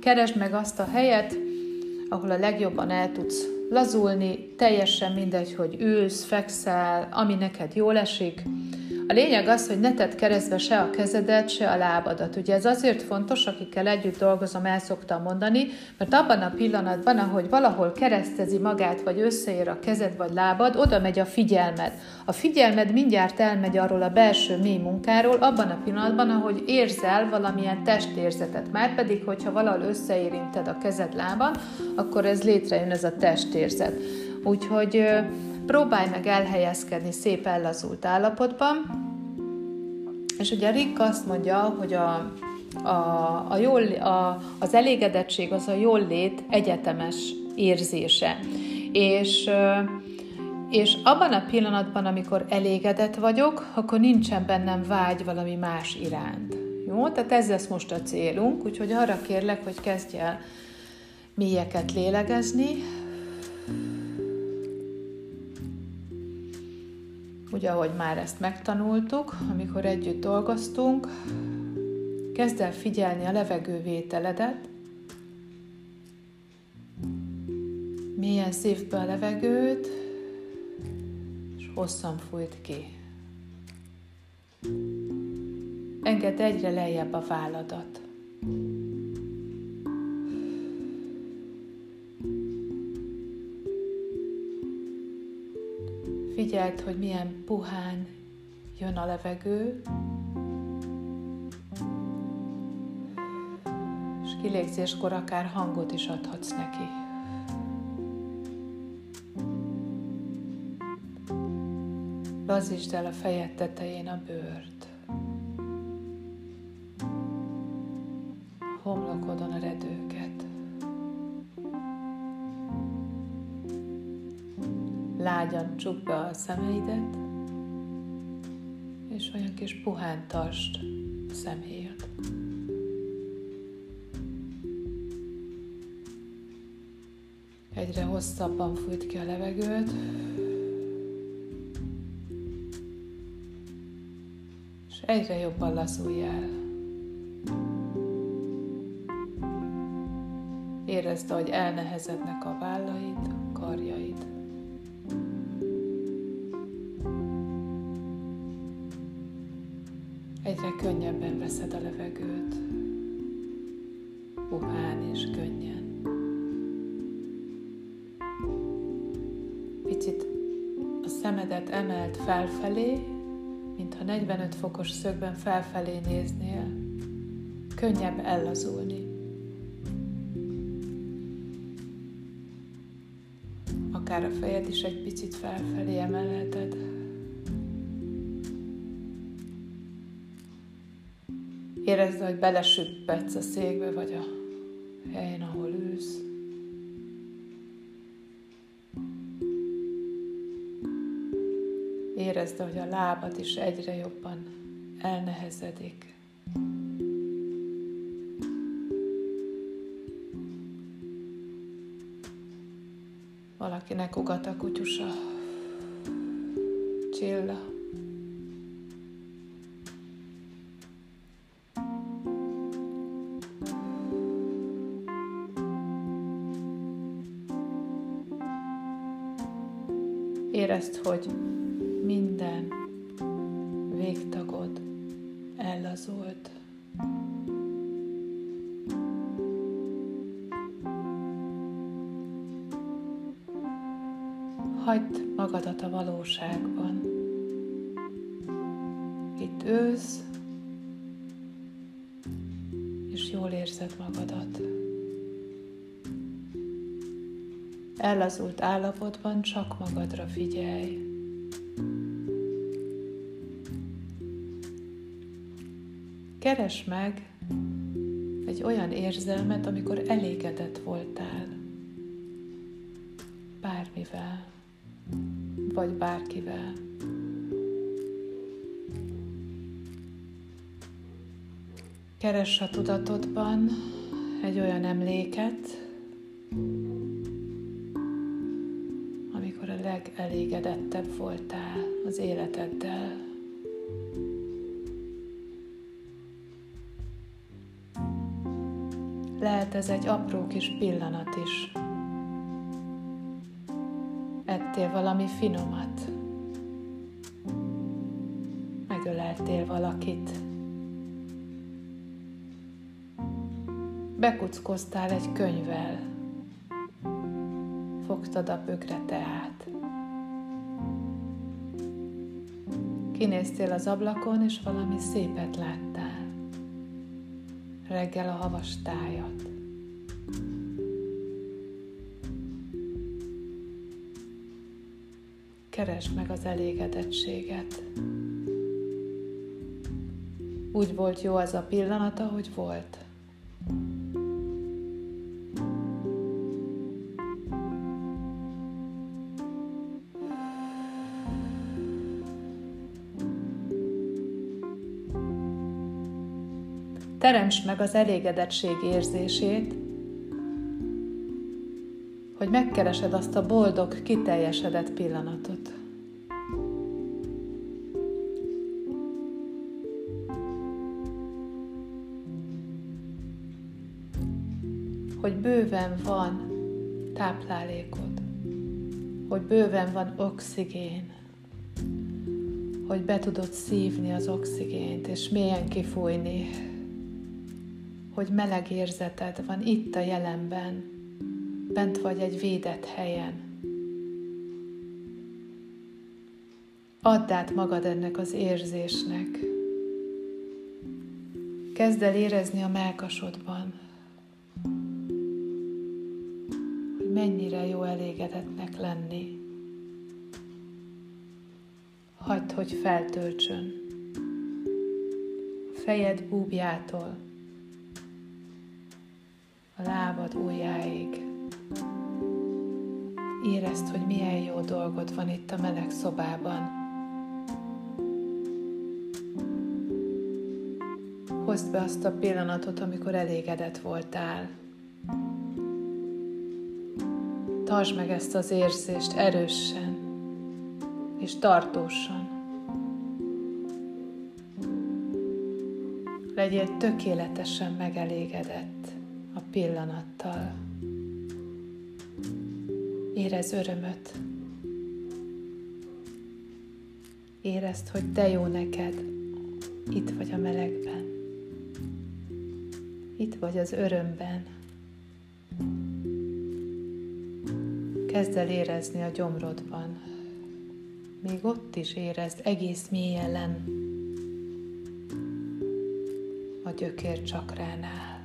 Keresd meg azt a helyet, ahol a legjobban el tudsz lazulni, teljesen mindegy, hogy ülsz, fekszel, ami neked jól esik, a lényeg az, hogy ne tedd keresztbe se a kezedet, se a lábadat. Ugye ez azért fontos, akikkel együtt dolgozom, el szoktam mondani, mert abban a pillanatban, ahogy valahol keresztezi magát, vagy összeér a kezed vagy lábad, oda megy a figyelmed. A figyelmed mindjárt elmegy arról a belső mély munkáról, abban a pillanatban, ahogy érzel valamilyen testérzetet. Már pedig, hogyha valahol összeérinted a kezed lábad, akkor ez létrejön ez a testérzet. Úgyhogy próbálj meg elhelyezkedni szép ellazult állapotban, és ugye Rick azt mondja, hogy a, a, a jól, a, az elégedettség az a jól lét egyetemes érzése. És, és abban a pillanatban, amikor elégedett vagyok, akkor nincsen bennem vágy valami más iránt. Jó? Tehát ez lesz most a célunk, úgyhogy arra kérlek, hogy kezdj el mélyeket lélegezni, úgy, ahogy már ezt megtanultuk, amikor együtt dolgoztunk, kezd el figyelni a levegővételedet, mélyen szívd be a levegőt, és hosszan fújt ki. Engedd egyre lejjebb a válladat. Figyeld, hogy milyen puhán jön a levegő, és kilégzéskor akár hangot is adhatsz neki. Lazítsd el a fejed tetején a bőrt. Lágyan csukd be a szemeidet, és olyan kis puhán tartsd a szemhéjat. Egyre hosszabban fújt ki a levegőt, és egyre jobban lazulj el. Érezd, hogy elnehezednek a vállaid, karjaid. Egyre könnyebben veszed a levegőt, puhán és könnyen. Picit a szemedet emelt felfelé, mintha 45 fokos szögben felfelé néznél, könnyebb ellazulni. Akár a fejed is egy picit felfelé emelheted. Érezd, hogy belesüppedsz a székbe, vagy a helyen, ahol ülsz. Érezd, hogy a lábad is egyre jobban elnehezedik. Valakinek ugat a kutyusa. Csilla. Érezd, hogy minden végtagod ellazult. Hagyd magadat a valóságban. Itt ősz, és jól érzed magadat. Ellazult állapotban csak magadra figyelj. Keres meg egy olyan érzelmet, amikor elégedett voltál bármivel, vagy bárkivel. Keres a tudatodban egy olyan emléket, legelégedettebb voltál az életeddel. Lehet, ez egy apró kis pillanat is. Ettél valami finomat. Megöleltél valakit. Bekuckoztál egy könyvvel. Fogtad a bögre teát. Kinéztél az ablakon, és valami szépet láttál. Reggel a havas tájat. Keresd meg az elégedettséget. Úgy volt jó az a pillanat, ahogy volt. Teremtsd meg az elégedettség érzését, hogy megkeresed azt a boldog, kiteljesedett pillanatot. Hogy bőven van táplálékod, hogy bőven van oxigén, hogy be tudod szívni az oxigént, és mélyen kifújni hogy meleg érzeted van itt a jelenben, bent vagy egy védett helyen. Add át magad ennek az érzésnek. Kezd el érezni a melkasodban, hogy mennyire jó elégedetnek lenni. Hagyd, hogy feltöltsön. Fejed búbjától a lábad ujjáig. Érezd, hogy milyen jó dolgod van itt a meleg szobában. Hozd be azt a pillanatot, amikor elégedett voltál. Tartsd meg ezt az érzést erősen és tartósan. Legyél tökéletesen megelégedett pillanattal. Érez örömöt. Érezd, hogy te jó neked. Itt vagy a melegben. Itt vagy az örömben. Kezd el érezni a gyomrodban. Még ott is érezd egész mélyen a gyökér csakránál.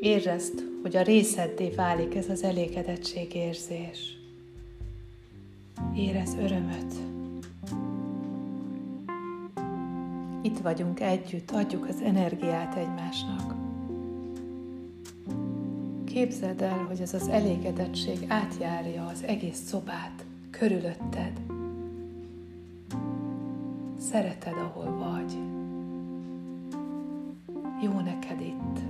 Érezd, hogy a részeddé válik ez az elégedettség érzés. Érez örömöt. Itt vagyunk együtt, adjuk az energiát egymásnak. Képzeld el, hogy ez az elégedettség átjárja az egész szobát, körülötted. Szereted, ahol vagy. Jó neked itt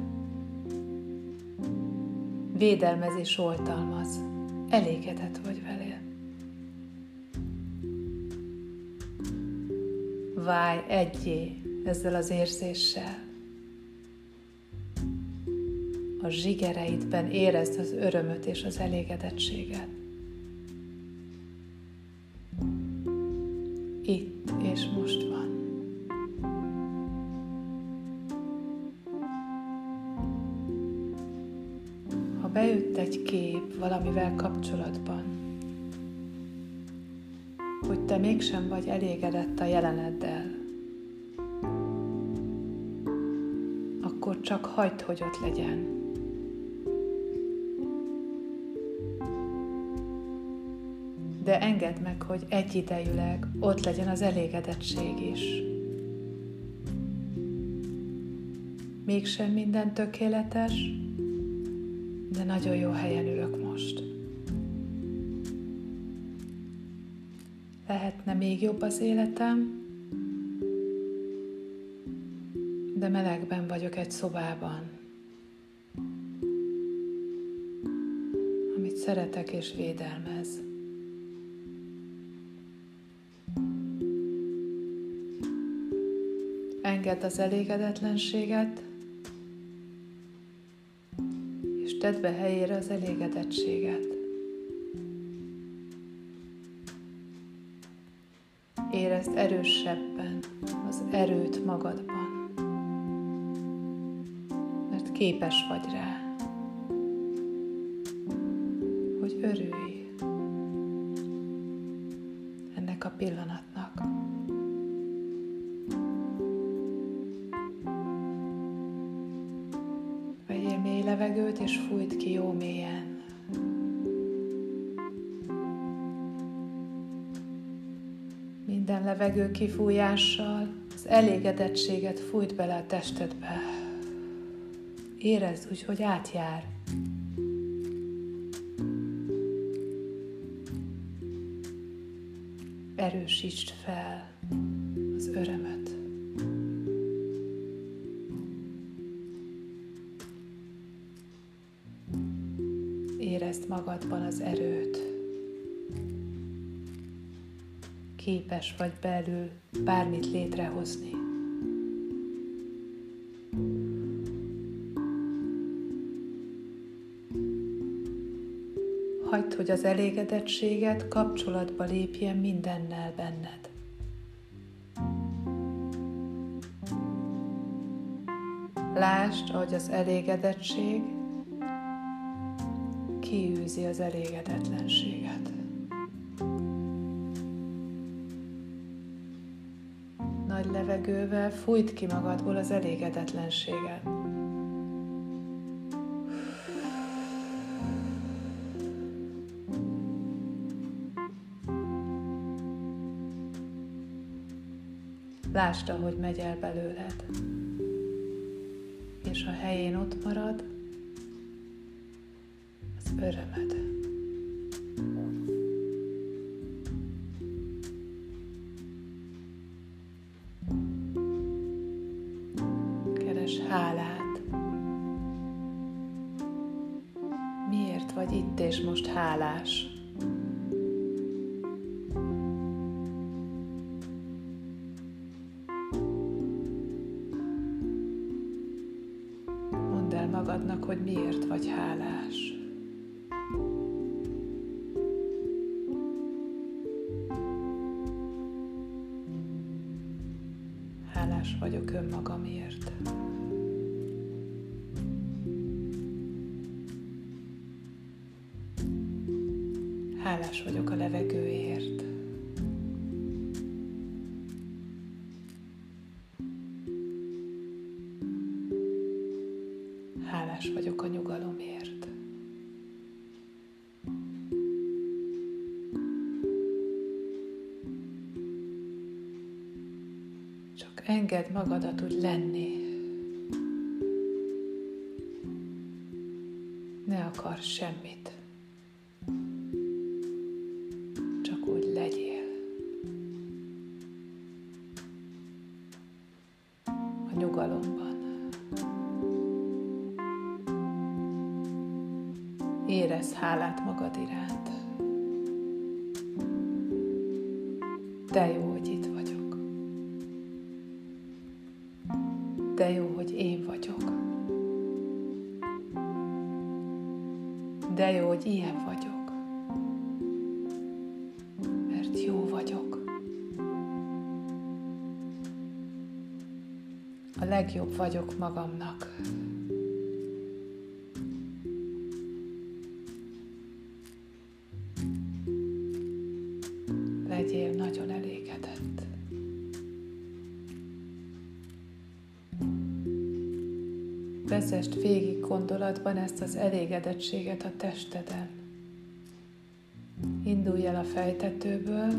védelmezés oltalmaz. Elégedett vagy vele. Válj egyé ezzel az érzéssel. A zsigereidben érezd az örömöt és az elégedettséget. Bejött egy kép valamivel kapcsolatban, hogy te mégsem vagy elégedett a jeleneddel, akkor csak hagyd, hogy ott legyen. De engedd meg, hogy egyidejűleg ott legyen az elégedettség is. Mégsem minden tökéletes, nagyon jó helyen ülök most. Lehetne még jobb az életem, de melegben vagyok egy szobában, ami akit szeretek és védelmez. Engedd az elégedetlenséget, tedd be helyére az elégedettséget. Érezd erősebben az erőt magadban, mert képes vagy rá, hogy örülj ennek a pillanatnak. Levegő kifújással az elégedettséget fújt bele a testedbe. Érezd úgy, hogy átjár. Erősítsd fel az örömöt. Érezd magadban az erőt. Képes vagy belül bármit létrehozni. Hagyd, hogy az elégedettséget kapcsolatba lépjen mindennel benned. Lásd, ahogy az elégedettség kiűzi az elégedetlenséget. Levegővel fújt ki magadból az elégedetlenséget. Lásd, ahogy megy el belőled, és a helyén ott marad az örömöd. Hálás vagyok önmagamért. Hálás vagyok a levegőért. Magadat úgy lenni. Ne akar semmit. A legjobb vagyok magamnak. Legyél nagyon elégedett. Vezest végig gondolatban ezt az elégedettséget a testeden. Indulj el a fejtetőből,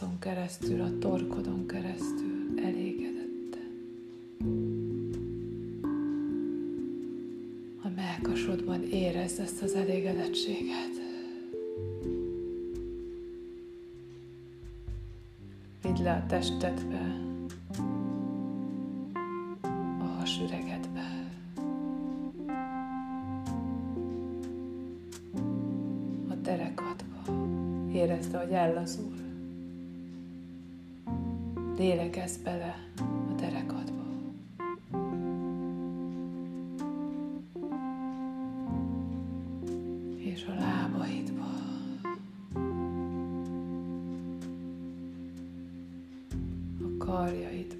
arcon keresztül, a torkodon keresztül elégedetten. A melkasodban érezd ezt az elégedettséget. Vidd le a testedbe, Lélegezz bele a derekadba. És a lábaidba. A karjaidba.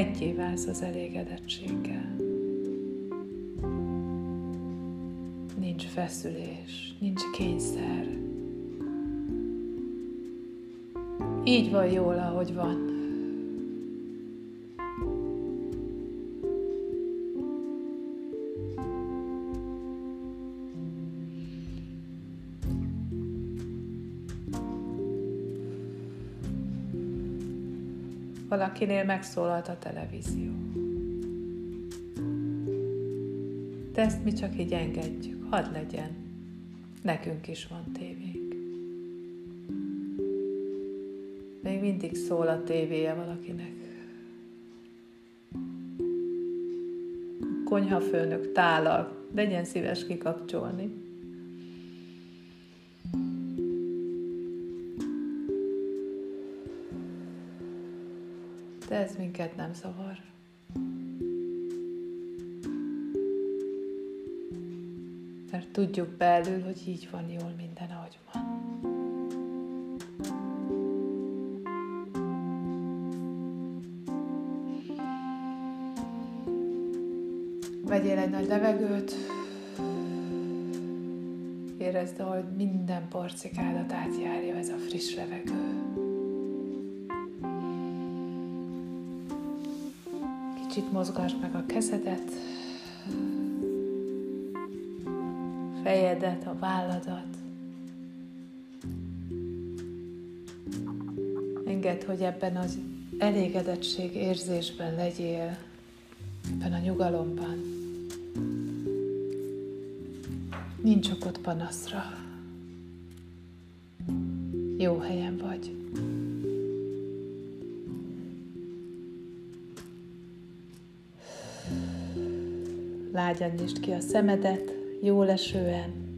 Egyé válsz az elégedettséggel. Nincs feszülés, nincs kényszer. Így van jól, ahogy van. Valakinél megszólalt a televízió. De ezt mi csak így engedjük, hadd legyen. Nekünk is van tévénk. Még mindig szól a tévéje valakinek. A konyhafőnök tálal, legyen szíves kikapcsolni. Ez minket nem zavar. Mert tudjuk belül, hogy így van jól minden, ahogy van. Vegyél egy nagy levegőt, érezd, hogy minden porcikádat átjárja ez a friss levegő. Kicsit mozgasd meg a kezedet, fejedet, a válladat. Engedd, hogy ebben az elégedettség érzésben legyél, ebben a nyugalomban. Nincs okot panaszra. Jó helyen vagy. Lágyan nyisd ki a szemedet, jó lesően.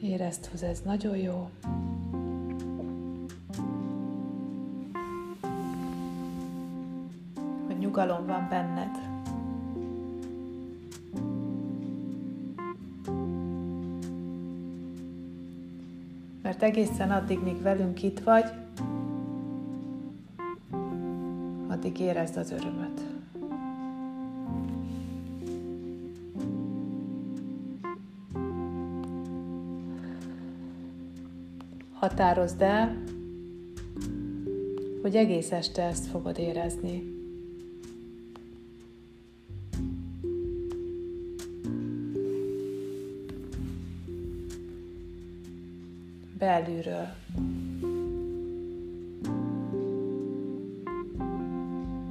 Érezd, hogy ez nagyon jó. Hogy nyugalom van benned. Mert egészen addig, míg velünk itt vagy, addig érezd az örömöt. Határozd el, hogy egész este ezt fogod érezni. Belülről.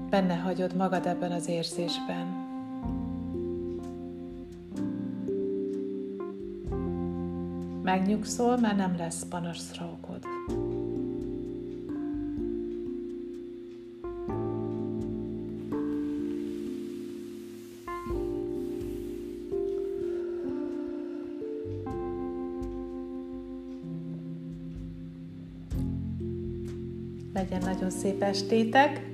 Benne hagyod magad ebben az érzésben. Megnyugszol, mert nem lesz panaszra Legyen nagyon szép estétek!